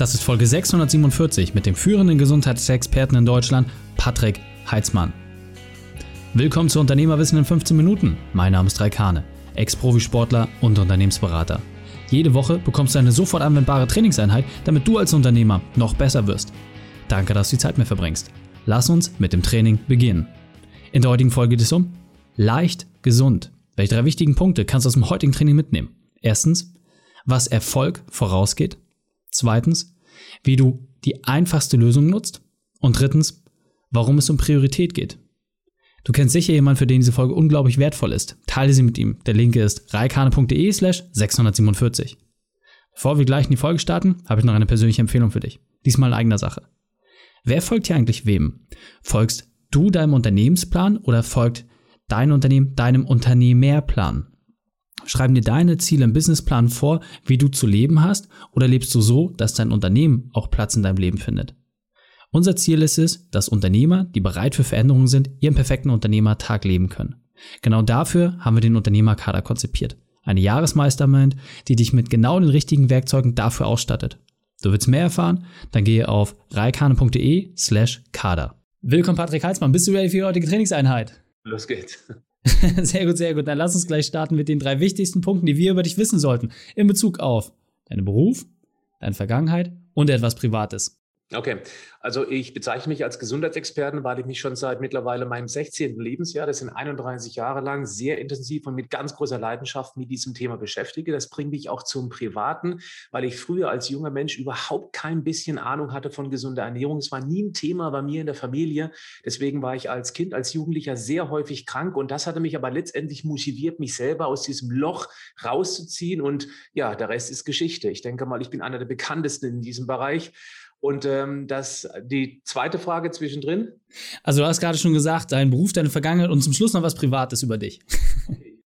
Das ist Folge 647 mit dem führenden Gesundheitsexperten in Deutschland, Patrick Heitzmann. Willkommen zu Unternehmerwissen in 15 Minuten. Mein Name ist Raikane, Ex-Profisportler und Unternehmensberater. Jede Woche bekommst du eine sofort anwendbare Trainingseinheit, damit du als Unternehmer noch besser wirst. Danke, dass du die Zeit mit verbringst. Lass uns mit dem Training beginnen. In der heutigen Folge geht es um leicht gesund. Welche drei wichtigen Punkte kannst du aus dem heutigen Training mitnehmen? Erstens, was Erfolg vorausgeht. Zweitens, wie du die einfachste Lösung nutzt. Und drittens, warum es um Priorität geht. Du kennst sicher jemanden, für den diese Folge unglaublich wertvoll ist. Teile sie mit ihm. Der Link ist reikane.de slash 647. Bevor wir gleich in die Folge starten, habe ich noch eine persönliche Empfehlung für dich. Diesmal in eigener Sache. Wer folgt hier eigentlich wem? Folgst du deinem Unternehmensplan oder folgt dein Unternehmen deinem Unternehmerplan? Schreiben dir deine Ziele im Businessplan vor, wie du zu leben hast, oder lebst du so, dass dein Unternehmen auch Platz in deinem Leben findet? Unser Ziel ist es, dass Unternehmer, die bereit für Veränderungen sind, ihren perfekten Unternehmertag leben können. Genau dafür haben wir den Unternehmerkader konzipiert. Eine Jahresmeistermind, die dich mit genau den richtigen Werkzeugen dafür ausstattet. Du willst mehr erfahren? Dann gehe auf reikane.de slash kader. Willkommen Patrick Heitzmann. Bist du ready für die heutige Trainingseinheit? Los geht's. sehr gut, sehr gut. Dann lass uns gleich starten mit den drei wichtigsten Punkten, die wir über dich wissen sollten. In Bezug auf deinen Beruf, deine Vergangenheit und etwas Privates. Okay, also ich bezeichne mich als Gesundheitsexperten, weil ich mich schon seit mittlerweile meinem 16. Lebensjahr, das sind 31 Jahre lang, sehr intensiv und mit ganz großer Leidenschaft mit diesem Thema beschäftige. Das bringt mich auch zum Privaten, weil ich früher als junger Mensch überhaupt kein bisschen Ahnung hatte von gesunder Ernährung. Es war nie ein Thema bei mir in der Familie. Deswegen war ich als Kind, als Jugendlicher sehr häufig krank und das hatte mich aber letztendlich motiviert, mich selber aus diesem Loch rauszuziehen. Und ja, der Rest ist Geschichte. Ich denke mal, ich bin einer der bekanntesten in diesem Bereich. Und ähm, das, die zweite Frage zwischendrin. Also du hast gerade schon gesagt, dein Beruf, deine Vergangenheit und zum Schluss noch was Privates über dich.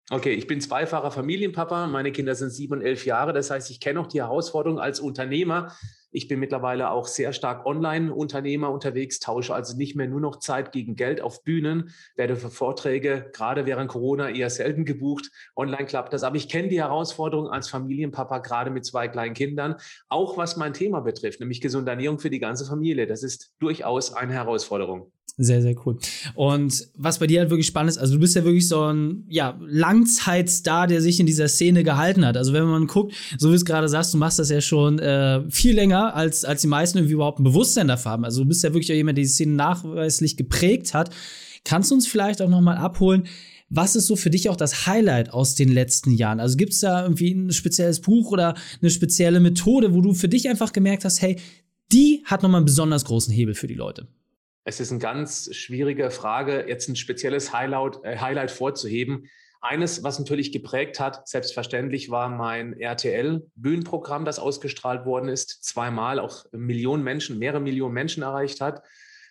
Okay, ich bin zweifacher Familienpapa. Meine Kinder sind sieben und elf Jahre. Das heißt, ich kenne auch die Herausforderung als Unternehmer, ich bin mittlerweile auch sehr stark Online-Unternehmer unterwegs, tausche also nicht mehr nur noch Zeit gegen Geld auf Bühnen, werde für Vorträge gerade während Corona eher selten gebucht. Online klappt das. Aber ich kenne die Herausforderung als Familienpapa, gerade mit zwei kleinen Kindern, auch was mein Thema betrifft, nämlich gesunde Ernährung für die ganze Familie. Das ist durchaus eine Herausforderung. Sehr, sehr cool. Und was bei dir halt wirklich spannend ist, also du bist ja wirklich so ein ja, Langzeitstar, der sich in dieser Szene gehalten hat. Also wenn man guckt, so wie du es gerade sagst, du machst das ja schon äh, viel länger, als, als die meisten irgendwie überhaupt ein Bewusstsein dafür haben. Also du bist ja wirklich auch jemand, der die Szene nachweislich geprägt hat. Kannst du uns vielleicht auch noch mal abholen, was ist so für dich auch das Highlight aus den letzten Jahren? Also gibt es da irgendwie ein spezielles Buch oder eine spezielle Methode, wo du für dich einfach gemerkt hast, hey, die hat nochmal einen besonders großen Hebel für die Leute? Es ist eine ganz schwierige Frage, jetzt ein spezielles Highlight, äh, Highlight vorzuheben. Eines, was natürlich geprägt hat, selbstverständlich, war mein RTL-Bühnenprogramm, das ausgestrahlt worden ist, zweimal auch Millionen Menschen, mehrere Millionen Menschen erreicht hat.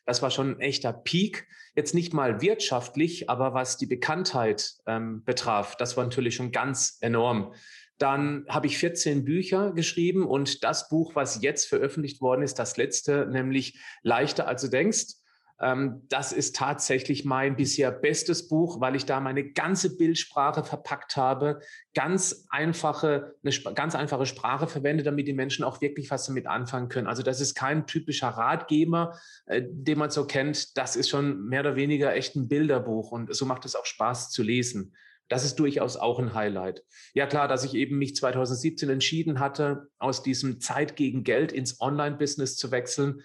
Das war schon ein echter Peak. Jetzt nicht mal wirtschaftlich, aber was die Bekanntheit ähm, betraf, das war natürlich schon ganz enorm. Dann habe ich 14 Bücher geschrieben und das Buch, was jetzt veröffentlicht worden ist, das letzte, nämlich Leichter als du denkst, das ist tatsächlich mein bisher bestes Buch, weil ich da meine ganze Bildsprache verpackt habe, ganz einfache, eine ganz einfache Sprache verwende, damit die Menschen auch wirklich was damit anfangen können. Also das ist kein typischer Ratgeber, äh, den man so kennt. Das ist schon mehr oder weniger echt ein Bilderbuch und so macht es auch Spaß zu lesen. Das ist durchaus auch ein Highlight. Ja klar, dass ich eben mich 2017 entschieden hatte, aus diesem Zeit gegen Geld ins Online-Business zu wechseln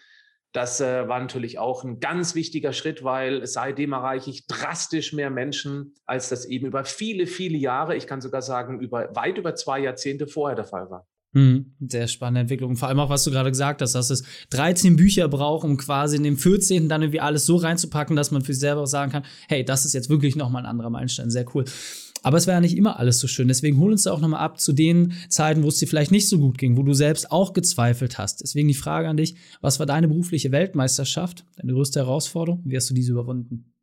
das äh, war natürlich auch ein ganz wichtiger Schritt, weil seitdem erreiche ich drastisch mehr Menschen, als das eben über viele, viele Jahre, ich kann sogar sagen, über weit über zwei Jahrzehnte vorher der Fall war. Mhm, sehr spannende Entwicklung. Vor allem auch, was du gerade gesagt hast, dass es 13 Bücher braucht, um quasi in dem 14. dann irgendwie alles so reinzupacken, dass man für sich selber sagen kann, hey, das ist jetzt wirklich nochmal ein anderer Meilenstein. Sehr cool. Aber es war ja nicht immer alles so schön. Deswegen hol uns da auch nochmal ab zu den Zeiten, wo es dir vielleicht nicht so gut ging, wo du selbst auch gezweifelt hast. Deswegen die Frage an dich, was war deine berufliche Weltmeisterschaft, deine größte Herausforderung? Wie hast du diese überwunden?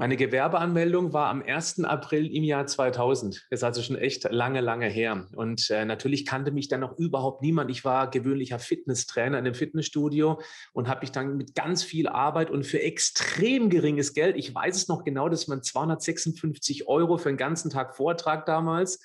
Meine Gewerbeanmeldung war am 1. April im Jahr 2000. Das ist also schon echt lange, lange her. Und äh, natürlich kannte mich dann noch überhaupt niemand. Ich war gewöhnlicher Fitnesstrainer in einem Fitnessstudio und habe mich dann mit ganz viel Arbeit und für extrem geringes Geld, ich weiß es noch genau, dass man 256 Euro für einen ganzen Tag Vortrag damals,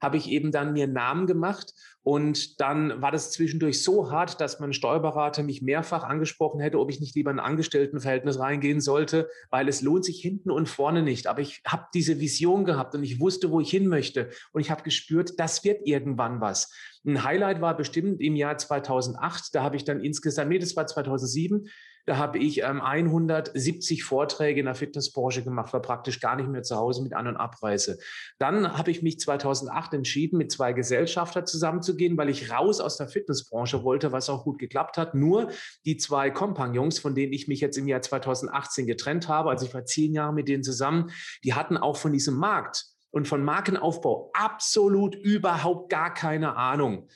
habe ich eben dann mir Namen gemacht Und dann war das zwischendurch so hart, dass mein Steuerberater mich mehrfach angesprochen hätte, ob ich nicht lieber in ein Angestelltenverhältnis reingehen sollte, weil es lohnt sich hinten und vorne nicht. Aber ich habe diese Vision gehabt und ich wusste, wo ich hin möchte. Und ich habe gespürt, das wird irgendwann was. Ein Highlight war bestimmt im Jahr 2008. Da habe ich dann insgesamt, nee, das war 2007, da habe ich ähm, 170 Vorträge in der Fitnessbranche gemacht, war praktisch gar nicht mehr zu Hause mit An- und Abreise. Dann habe ich mich 2008 entschieden, mit zwei Gesellschafter zusammenzugehen, weil ich raus aus der Fitnessbranche wollte, was auch gut geklappt hat. Nur die zwei Kompagnons, von denen ich mich jetzt im Jahr 2018 getrennt habe, also ich war zehn Jahre mit denen zusammen, die hatten auch von diesem Markt und von Markenaufbau absolut überhaupt gar keine Ahnung.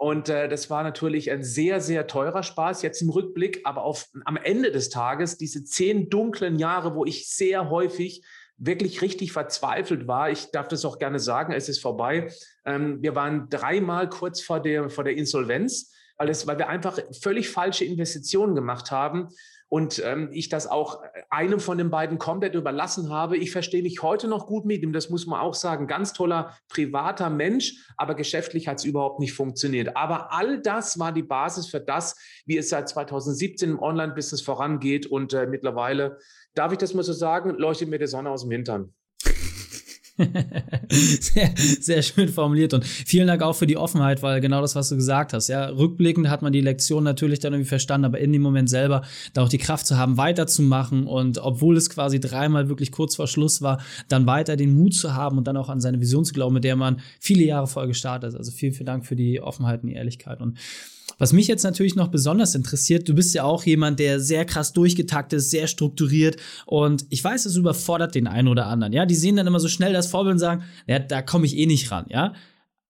Und äh, das war natürlich ein sehr, sehr teurer Spaß, jetzt im Rückblick, aber auf, am Ende des Tages, diese zehn dunklen Jahre, wo ich sehr häufig wirklich richtig verzweifelt war. Ich darf das auch gerne sagen, es ist vorbei. Ähm, wir waren dreimal kurz vor der, vor der Insolvenz, weil, es, weil wir einfach völlig falsche Investitionen gemacht haben und ähm, ich das auch einem von den beiden komplett überlassen habe. Ich verstehe mich heute noch gut mit ihm, das muss man auch sagen. Ganz toller privater Mensch, aber geschäftlich hat es überhaupt nicht funktioniert. Aber all das war die Basis für das, wie es seit 2017 im Online-Business vorangeht und äh, mittlerweile, darf ich das mal so sagen, leuchtet mir die Sonne aus dem Hintern. sehr, sehr schön formuliert und vielen Dank auch für die Offenheit, weil genau das, was du gesagt hast. Ja, rückblickend hat man die Lektion natürlich dann irgendwie verstanden, aber in dem Moment selber da auch die Kraft zu haben, weiterzumachen und obwohl es quasi dreimal wirklich kurz vor Schluss war, dann weiter den Mut zu haben und dann auch an seine Vision zu glauben, mit der man viele Jahre vorher gestartet ist. Also vielen, vielen Dank für die Offenheit und die Ehrlichkeit und was mich jetzt natürlich noch besonders interessiert, du bist ja auch jemand, der sehr krass durchgetaktet ist, sehr strukturiert und ich weiß, es überfordert den einen oder anderen. Ja, die sehen dann immer so schnell das Vorbild und sagen, ja, da komme ich eh nicht ran, ja.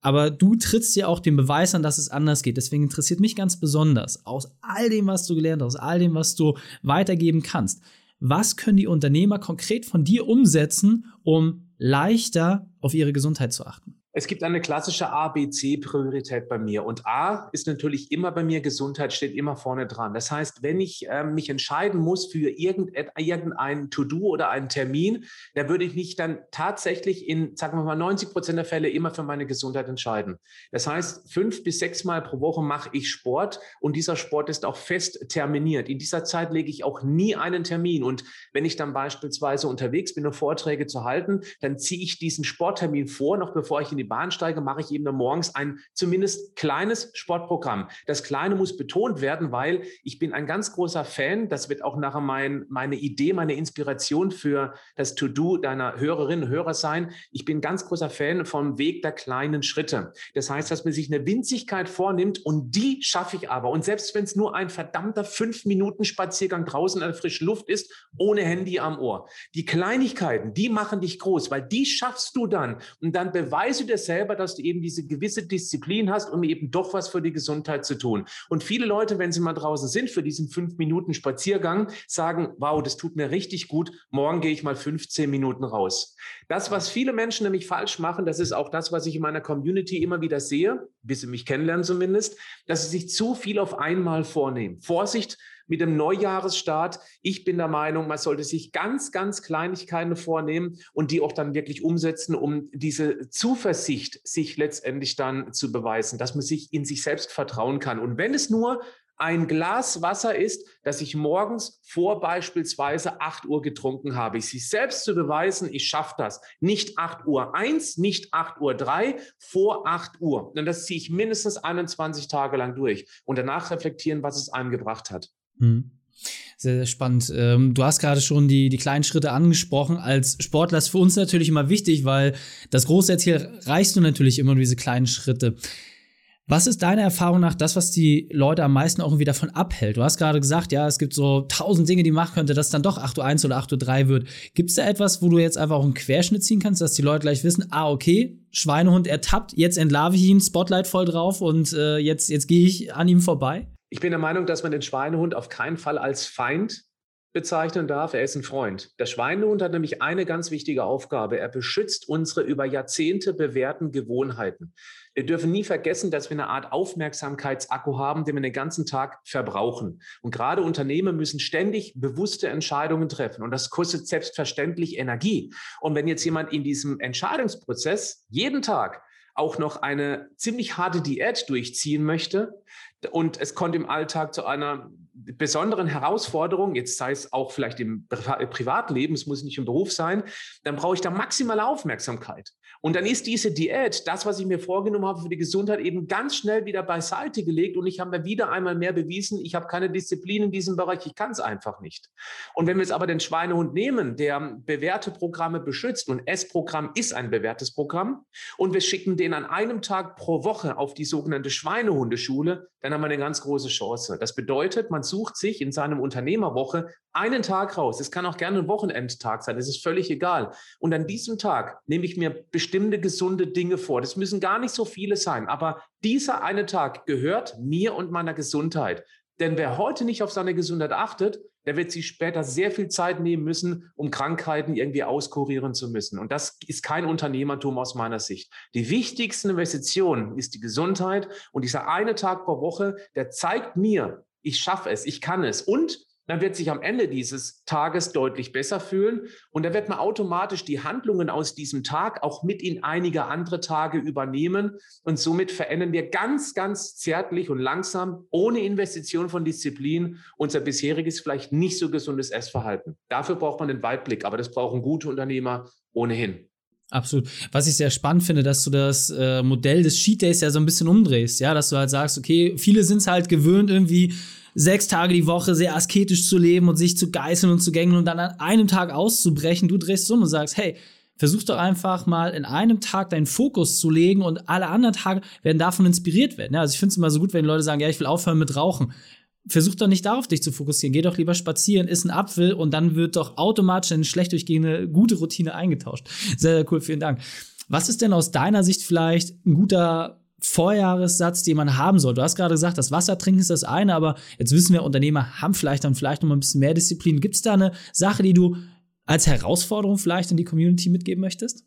Aber du trittst ja auch den Beweis an, dass es anders geht. Deswegen interessiert mich ganz besonders, aus all dem, was du gelernt hast, aus all dem, was du weitergeben kannst, was können die Unternehmer konkret von dir umsetzen, um leichter auf ihre Gesundheit zu achten? Es gibt eine klassische A-B-C-Priorität bei mir. Und A ist natürlich immer bei mir Gesundheit, steht immer vorne dran. Das heißt, wenn ich äh, mich entscheiden muss für irgendein To-Do oder einen Termin, da würde ich mich dann tatsächlich in, sagen wir mal, 90 Prozent der Fälle immer für meine Gesundheit entscheiden. Das heißt, fünf bis sechs Mal pro Woche mache ich Sport und dieser Sport ist auch fest terminiert. In dieser Zeit lege ich auch nie einen Termin. Und wenn ich dann beispielsweise unterwegs bin, um Vorträge zu halten, dann ziehe ich diesen Sporttermin vor, noch bevor ich in die Bahn steige, mache ich eben morgens ein zumindest kleines Sportprogramm. Das Kleine muss betont werden, weil ich bin ein ganz großer Fan, das wird auch nachher mein, meine Idee, meine Inspiration für das To-Do deiner Hörerinnen und Hörer sein. Ich bin ganz großer Fan vom Weg der kleinen Schritte. Das heißt, dass man sich eine Winzigkeit vornimmt und die schaffe ich aber. Und selbst wenn es nur ein verdammter fünf Minuten Spaziergang draußen in der frischen Luft ist, ohne Handy am Ohr. Die Kleinigkeiten, die machen dich groß, weil die schaffst du dann. Und dann beweise dir selber, dass du eben diese gewisse Disziplin hast, um eben doch was für die Gesundheit zu tun. Und viele Leute, wenn sie mal draußen sind für diesen fünf Minuten Spaziergang, sagen, wow, das tut mir richtig gut, morgen gehe ich mal 15 Minuten raus. Das, was viele Menschen nämlich falsch machen, das ist auch das, was ich in meiner Community immer wieder sehe, bis sie mich kennenlernen zumindest, dass sie sich zu viel auf einmal vornehmen. Vorsicht, mit dem Neujahresstart. Ich bin der Meinung, man sollte sich ganz, ganz Kleinigkeiten vornehmen und die auch dann wirklich umsetzen, um diese Zuversicht sich letztendlich dann zu beweisen, dass man sich in sich selbst vertrauen kann. Und wenn es nur ein Glas Wasser ist, das ich morgens vor beispielsweise 8 Uhr getrunken habe. Ich sich selbst zu beweisen, ich schaffe das. Nicht 8 Uhr 1, nicht 8 Uhr 3, vor 8 Uhr. Und das ziehe ich mindestens 21 Tage lang durch und danach reflektieren, was es einem gebracht hat. Mhm. Sehr, sehr spannend. Ähm, du hast gerade schon die, die kleinen Schritte angesprochen. Als Sportler ist für uns natürlich immer wichtig, weil das große Ziel reichst du natürlich immer nur diese kleinen Schritte. Was ist deiner Erfahrung nach das, was die Leute am meisten auch irgendwie davon abhält? Du hast gerade gesagt, ja, es gibt so tausend Dinge, die machen könnte, dass dann doch 8 Uhr 1 oder 8 Uhr 3 wird. Gibt es da etwas, wo du jetzt einfach auch einen Querschnitt ziehen kannst, dass die Leute gleich wissen, ah, okay, Schweinehund ertappt, jetzt entlarve ich ihn, Spotlight voll drauf und äh, jetzt, jetzt gehe ich an ihm vorbei? Ich bin der Meinung, dass man den Schweinehund auf keinen Fall als Feind bezeichnen darf. Er ist ein Freund. Der Schweinehund hat nämlich eine ganz wichtige Aufgabe. Er beschützt unsere über Jahrzehnte bewährten Gewohnheiten. Wir dürfen nie vergessen, dass wir eine Art Aufmerksamkeitsakku haben, den wir den ganzen Tag verbrauchen. Und gerade Unternehmen müssen ständig bewusste Entscheidungen treffen. Und das kostet selbstverständlich Energie. Und wenn jetzt jemand in diesem Entscheidungsprozess jeden Tag auch noch eine ziemlich harte Diät durchziehen möchte und es kommt im Alltag zu einer besonderen Herausforderung, jetzt sei es auch vielleicht im Privatleben, es muss nicht im Beruf sein, dann brauche ich da maximale Aufmerksamkeit. Und dann ist diese Diät, das, was ich mir vorgenommen habe für die Gesundheit, eben ganz schnell wieder beiseite gelegt. Und ich habe mir wieder einmal mehr bewiesen, ich habe keine Disziplin in diesem Bereich, ich kann es einfach nicht. Und wenn wir jetzt aber den Schweinehund nehmen, der bewährte Programme beschützt, und S-Programm ist ein bewährtes Programm, und wir schicken den an einem Tag pro Woche auf die sogenannte Schweinehundeschule, dann haben wir eine ganz große Chance. Das bedeutet, man sucht sich in seinem Unternehmerwoche einen Tag raus. Es kann auch gerne ein Wochenendtag sein, es ist völlig egal. Und an diesem Tag nehme ich mir bestimmte gesunde Dinge vor. Das müssen gar nicht so viele sein, aber dieser eine Tag gehört mir und meiner Gesundheit. Denn wer heute nicht auf seine Gesundheit achtet, der wird sich später sehr viel Zeit nehmen müssen, um Krankheiten irgendwie auskurieren zu müssen. Und das ist kein Unternehmertum aus meiner Sicht. Die wichtigste Investition ist die Gesundheit. Und dieser eine Tag pro Woche, der zeigt mir, ich schaffe es, ich kann es. Und dann wird sich am Ende dieses Tages deutlich besser fühlen und dann wird man automatisch die Handlungen aus diesem Tag auch mit in einige andere Tage übernehmen und somit verändern wir ganz, ganz zärtlich und langsam, ohne Investition von Disziplin, unser bisheriges, vielleicht nicht so gesundes Essverhalten. Dafür braucht man den Weitblick, aber das brauchen gute Unternehmer ohnehin. Absolut. Was ich sehr spannend finde, dass du das äh, Modell des Cheat Days ja so ein bisschen umdrehst, ja, dass du halt sagst, okay, viele sind es halt gewöhnt, irgendwie sechs Tage die Woche sehr asketisch zu leben und sich zu geißeln und zu gängeln und dann an einem Tag auszubrechen. Du drehst es um und sagst, hey, versuch doch einfach mal in einem Tag deinen Fokus zu legen und alle anderen Tage werden davon inspiriert werden. Ja, also ich finde es immer so gut, wenn Leute sagen, ja, ich will aufhören mit Rauchen. Versuch doch nicht darauf, dich zu fokussieren. Geh doch lieber spazieren, iss einen Apfel und dann wird doch automatisch eine schlecht durchgehende gute Routine eingetauscht. Sehr, sehr cool, vielen Dank. Was ist denn aus deiner Sicht vielleicht ein guter Vorjahressatz, den man haben soll. Du hast gerade gesagt, das Wasser trinken ist das eine, aber jetzt wissen wir, Unternehmer haben vielleicht dann vielleicht noch mal ein bisschen mehr Disziplin. Gibt es da eine Sache, die du als Herausforderung vielleicht in die Community mitgeben möchtest?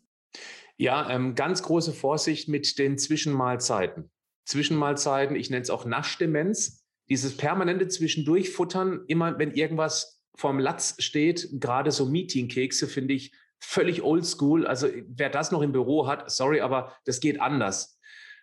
Ja, ähm, ganz große Vorsicht mit den Zwischenmahlzeiten. Zwischenmahlzeiten, ich nenne es auch Naschdemenz. Dieses permanente Zwischendurchfuttern, immer wenn irgendwas vorm Latz steht, gerade so Meetingkekse, finde ich völlig oldschool. Also wer das noch im Büro hat, sorry, aber das geht anders.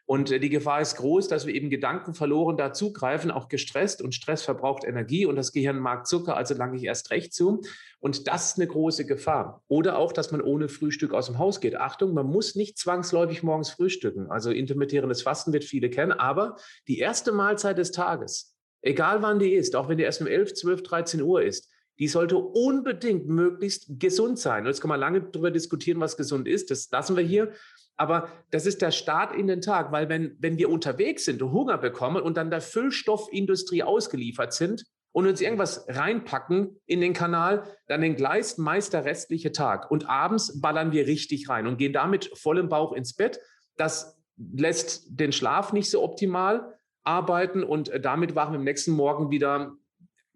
Und äh, die Gefahr ist groß, dass wir eben Gedanken verloren dazugreifen, auch gestresst. Und Stress verbraucht Energie und das Gehirn mag Zucker, also lange ich erst recht zu. Und das ist eine große Gefahr. Oder auch, dass man ohne Frühstück aus dem Haus geht. Achtung, man muss nicht zwangsläufig morgens frühstücken. Also intermittierendes Fasten wird viele kennen, aber die erste Mahlzeit des Tages, egal wann die ist, auch wenn die erst um 11, 12, 13 Uhr ist, die sollte unbedingt möglichst gesund sein. Und jetzt kann man lange darüber diskutieren, was gesund ist. Das lassen wir hier. Aber das ist der Start in den Tag, weil wenn, wenn wir unterwegs sind und Hunger bekommen und dann der Füllstoffindustrie ausgeliefert sind und uns irgendwas reinpacken in den Kanal, dann entgleist meist der restliche Tag. Und abends ballern wir richtig rein und gehen damit vollem Bauch ins Bett. Das lässt den Schlaf nicht so optimal arbeiten und damit wachen wir am nächsten Morgen wieder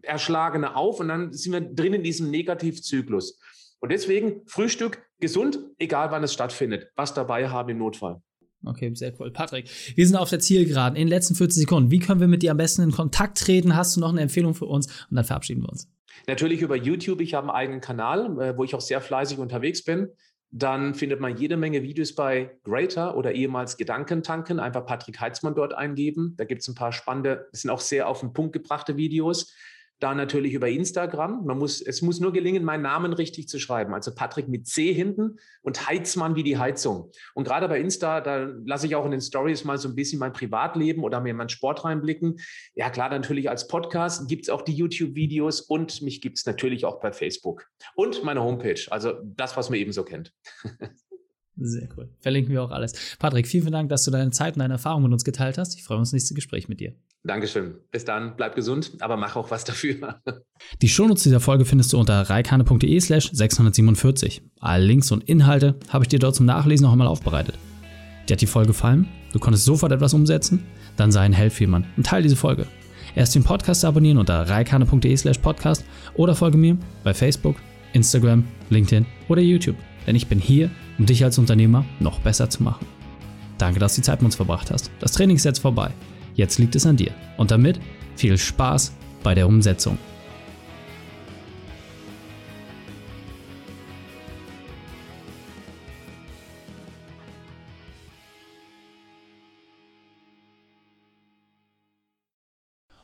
erschlagene auf und dann sind wir drin in diesem Negativzyklus. Und deswegen Frühstück gesund, egal wann es stattfindet. Was dabei haben im Notfall. Okay, sehr cool. Patrick, wir sind auf der Zielgeraden. In den letzten 40 Sekunden, wie können wir mit dir am besten in Kontakt treten? Hast du noch eine Empfehlung für uns? Und dann verabschieden wir uns. Natürlich über YouTube. Ich habe einen eigenen Kanal, äh, wo ich auch sehr fleißig unterwegs bin. Dann findet man jede Menge Videos bei Greater oder ehemals Gedankentanken. Einfach Patrick Heitzmann dort eingeben. Da gibt es ein paar spannende, das sind auch sehr auf den Punkt gebrachte Videos. Da natürlich über Instagram. Man muss, es muss nur gelingen, meinen Namen richtig zu schreiben. Also Patrick mit C hinten und Heizmann wie die Heizung. Und gerade bei Insta, da lasse ich auch in den Stories mal so ein bisschen mein Privatleben oder mir meinen Sport reinblicken. Ja, klar, natürlich als Podcast gibt es auch die YouTube-Videos und mich gibt es natürlich auch bei Facebook. Und meine Homepage, also das, was man eben so kennt. Sehr cool. Verlinken wir auch alles. Patrick, vielen, vielen Dank, dass du deine Zeit und deine Erfahrungen mit uns geteilt hast. Ich freue mich auf das nächste Gespräch mit dir. Dankeschön. Bis dann. Bleib gesund, aber mach auch was dafür. Die Shownotes dieser Folge findest du unter reikane.de slash 647. Alle Links und Inhalte habe ich dir dort zum Nachlesen noch einmal aufbereitet. Dir hat die Folge gefallen? Du konntest sofort etwas umsetzen? Dann sei ein Held für jemanden und teile diese Folge. Erst den Podcast abonnieren unter reikane.de slash podcast oder folge mir bei Facebook, Instagram, LinkedIn oder YouTube. Denn ich bin hier, um dich als Unternehmer noch besser zu machen. Danke, dass du die Zeit mit uns verbracht hast. Das Training ist jetzt vorbei. Jetzt liegt es an dir. Und damit viel Spaß bei der Umsetzung.